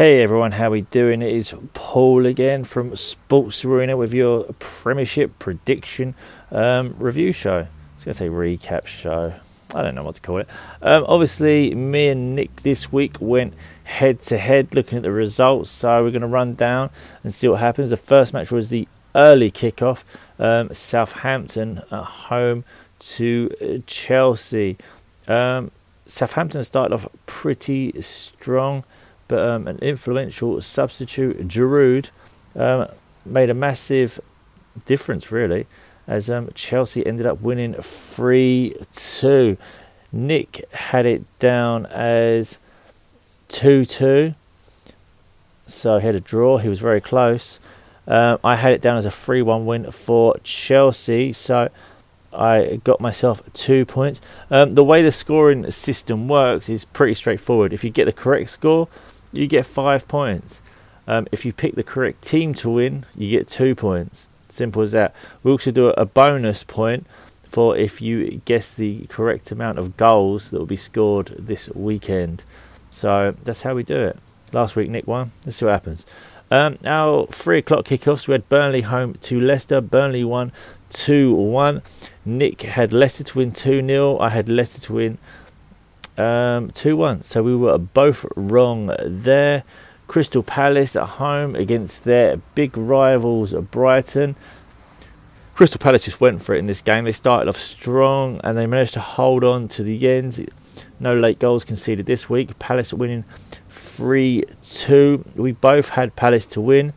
Hey everyone, how we doing? It is Paul again from Sports Arena with your Premiership prediction um, review show. I was going to say recap show. I don't know what to call it. Um, obviously, me and Nick this week went head to head looking at the results. So we're going to run down and see what happens. The first match was the early kickoff. Um, Southampton at home to Chelsea. Um, Southampton started off pretty strong but um, an influential substitute, Giroud, um, made a massive difference, really, as um, Chelsea ended up winning 3 2. Nick had it down as 2 2, so he had a draw, he was very close. Um, I had it down as a 3 1 win for Chelsea, so I got myself two points. Um, the way the scoring system works is pretty straightforward. If you get the correct score, you get five points. Um, if you pick the correct team to win, you get two points. Simple as that. We also do a bonus point for if you guess the correct amount of goals that will be scored this weekend. So that's how we do it. Last week, Nick won. Let's see what happens. Um, our three o'clock kickoffs, we had Burnley home to Leicester. Burnley won 2 1. Nick had Leicester to win 2 0. I had Leicester to win um, 2 1. So we were both wrong there. Crystal Palace at home against their big rivals Brighton. Crystal Palace just went for it in this game. They started off strong and they managed to hold on to the end. No late goals conceded this week. Palace winning 3 2. We both had Palace to win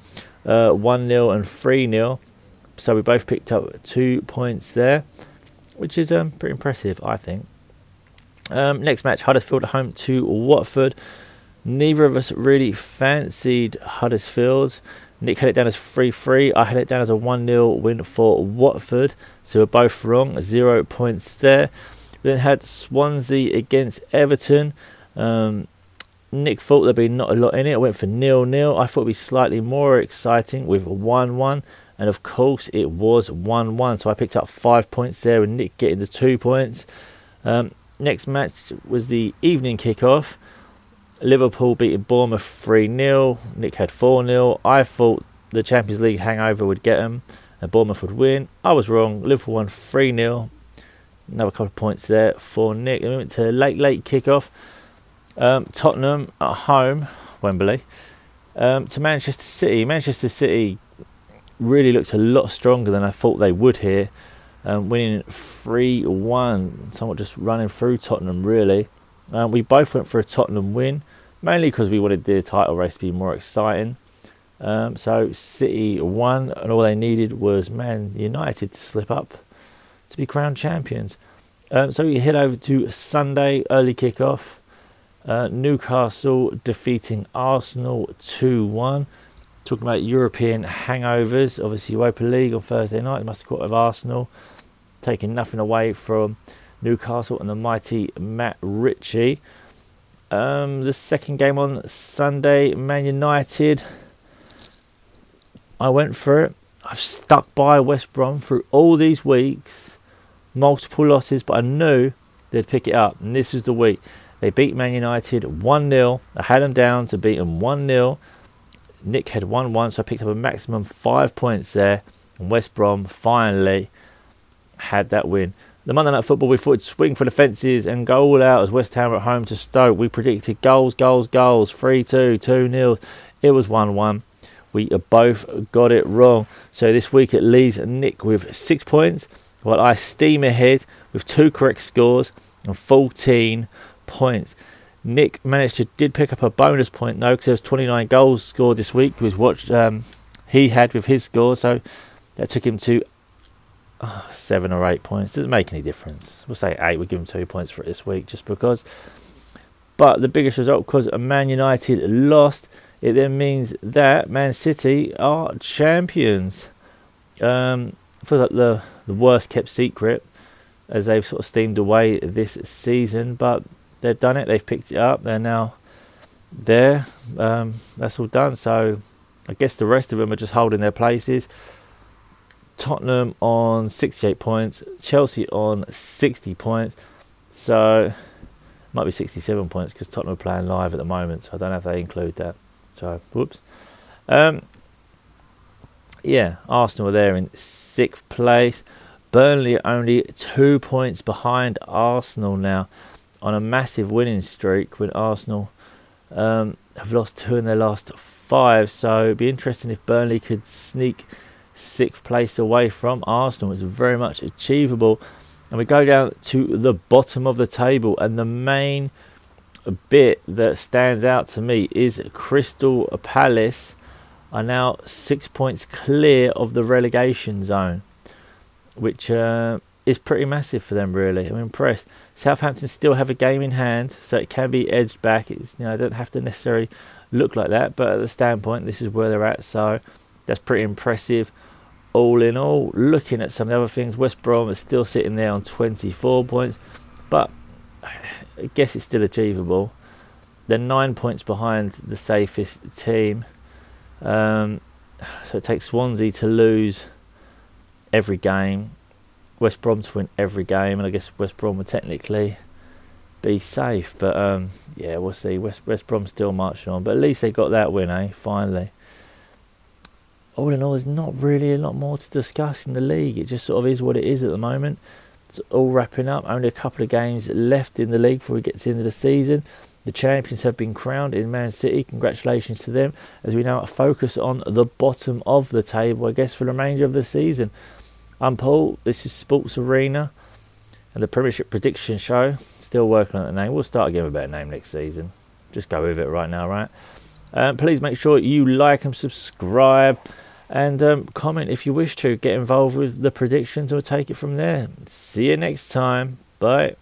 uh, 1 uh, 0 and 3 0. So we both picked up two points there, which is um, pretty impressive, I think. Um, next match, Huddersfield at home to Watford. Neither of us really fancied Huddersfield. Nick had it down as 3 3. I had it down as a 1 0 win for Watford. So we're both wrong. Zero points there. We then had Swansea against Everton. Um, Nick thought there'd be not a lot in it. I went for nil nil. I thought it'd be slightly more exciting with 1 1. And of course, it was 1 1. So I picked up five points there, and Nick getting the two points. Um, next match was the evening kickoff. Liverpool beating Bournemouth 3 0. Nick had 4 0. I thought the Champions League hangover would get them and Bournemouth would win. I was wrong. Liverpool won 3 0. Another couple of points there for Nick. And we went to late, late kickoff. Um, Tottenham at home, Wembley, um, to Manchester City. Manchester City really looked a lot stronger than I thought they would here um, winning 3 1, somewhat just running through Tottenham, really. Um, we both went for a Tottenham win, mainly because we wanted the title race to be more exciting. Um, so City won, and all they needed was Man United to slip up to be crowned champions. Um, so we head over to Sunday, early kickoff. Uh, Newcastle defeating Arsenal 2 1. Talking about European hangovers, obviously Europa League on Thursday night, must have caught of Arsenal taking nothing away from Newcastle and the mighty Matt Ritchie. Um, the second game on Sunday, Man United. I went for it. I've stuck by West Brom through all these weeks, multiple losses, but I knew they'd pick it up. And this was the week. They beat Man United 1 0. I had them down to beat them 1 0. Nick had 1 1, so I picked up a maximum five points there. And West Brom finally had that win. The Monday Night Football, we thought it'd swing for the fences and go all out as West Ham at home to Stoke. We predicted goals, goals, goals, 3 2, 2 0. It was 1 1. We both got it wrong. So this week it leaves Nick with six points, while I steam ahead with two correct scores and 14 points. Nick managed to did pick up a bonus point though because there was 29 goals scored this week. Was what um, he had with his score, so that took him to oh, seven or eight points. Doesn't make any difference. We'll say eight. We'll give him two points for it this week just because. But the biggest result, because Man United lost, it then means that Man City are champions. Um, like the, the worst kept secret as they've sort of steamed away this season, but they've done it. They've picked it up. They're now there. Um, that's all done. So I guess the rest of them are just holding their places. Tottenham on 68 points, Chelsea on 60 points. So might be 67 points because Tottenham are playing live at the moment. So I don't know if they include that. So, whoops. Um, yeah, Arsenal are there in sixth place. Burnley only two points behind Arsenal now on a massive winning streak when Arsenal um, have lost two in their last five. So it'd be interesting if Burnley could sneak sixth place away from Arsenal. It's very much achievable. And we go down to the bottom of the table, and the main bit that stands out to me is Crystal Palace are now six points clear of the relegation zone, which uh, is pretty massive for them. Really, I'm impressed. Southampton still have a game in hand, so it can be edged back. It's you know, don't have to necessarily look like that, but at the standpoint, this is where they're at. So that's pretty impressive. All in all, looking at some of the other things, West Brom is still sitting there on 24 points, but I guess it's still achievable. They're nine points behind the safest team. Um, so it takes Swansea to lose every game, West Brom to win every game, and I guess West Brom would technically be safe. But um, yeah, we'll see. West West Brom still marching on, but at least they got that win, eh? Finally. All in all, there's not really a lot more to discuss in the league. It just sort of is what it is at the moment. It's all wrapping up. Only a couple of games left in the league before we get to the end of the season. The champions have been crowned in Man City. Congratulations to them. As we now focus on the bottom of the table, I guess, for the remainder of the season. I'm Paul. This is Sports Arena and the Premiership Prediction Show. Still working on the name. We'll start giving a better name next season. Just go with it right now, right? Um, please make sure you like and subscribe and um, comment if you wish to. Get involved with the predictions or take it from there. See you next time. Bye.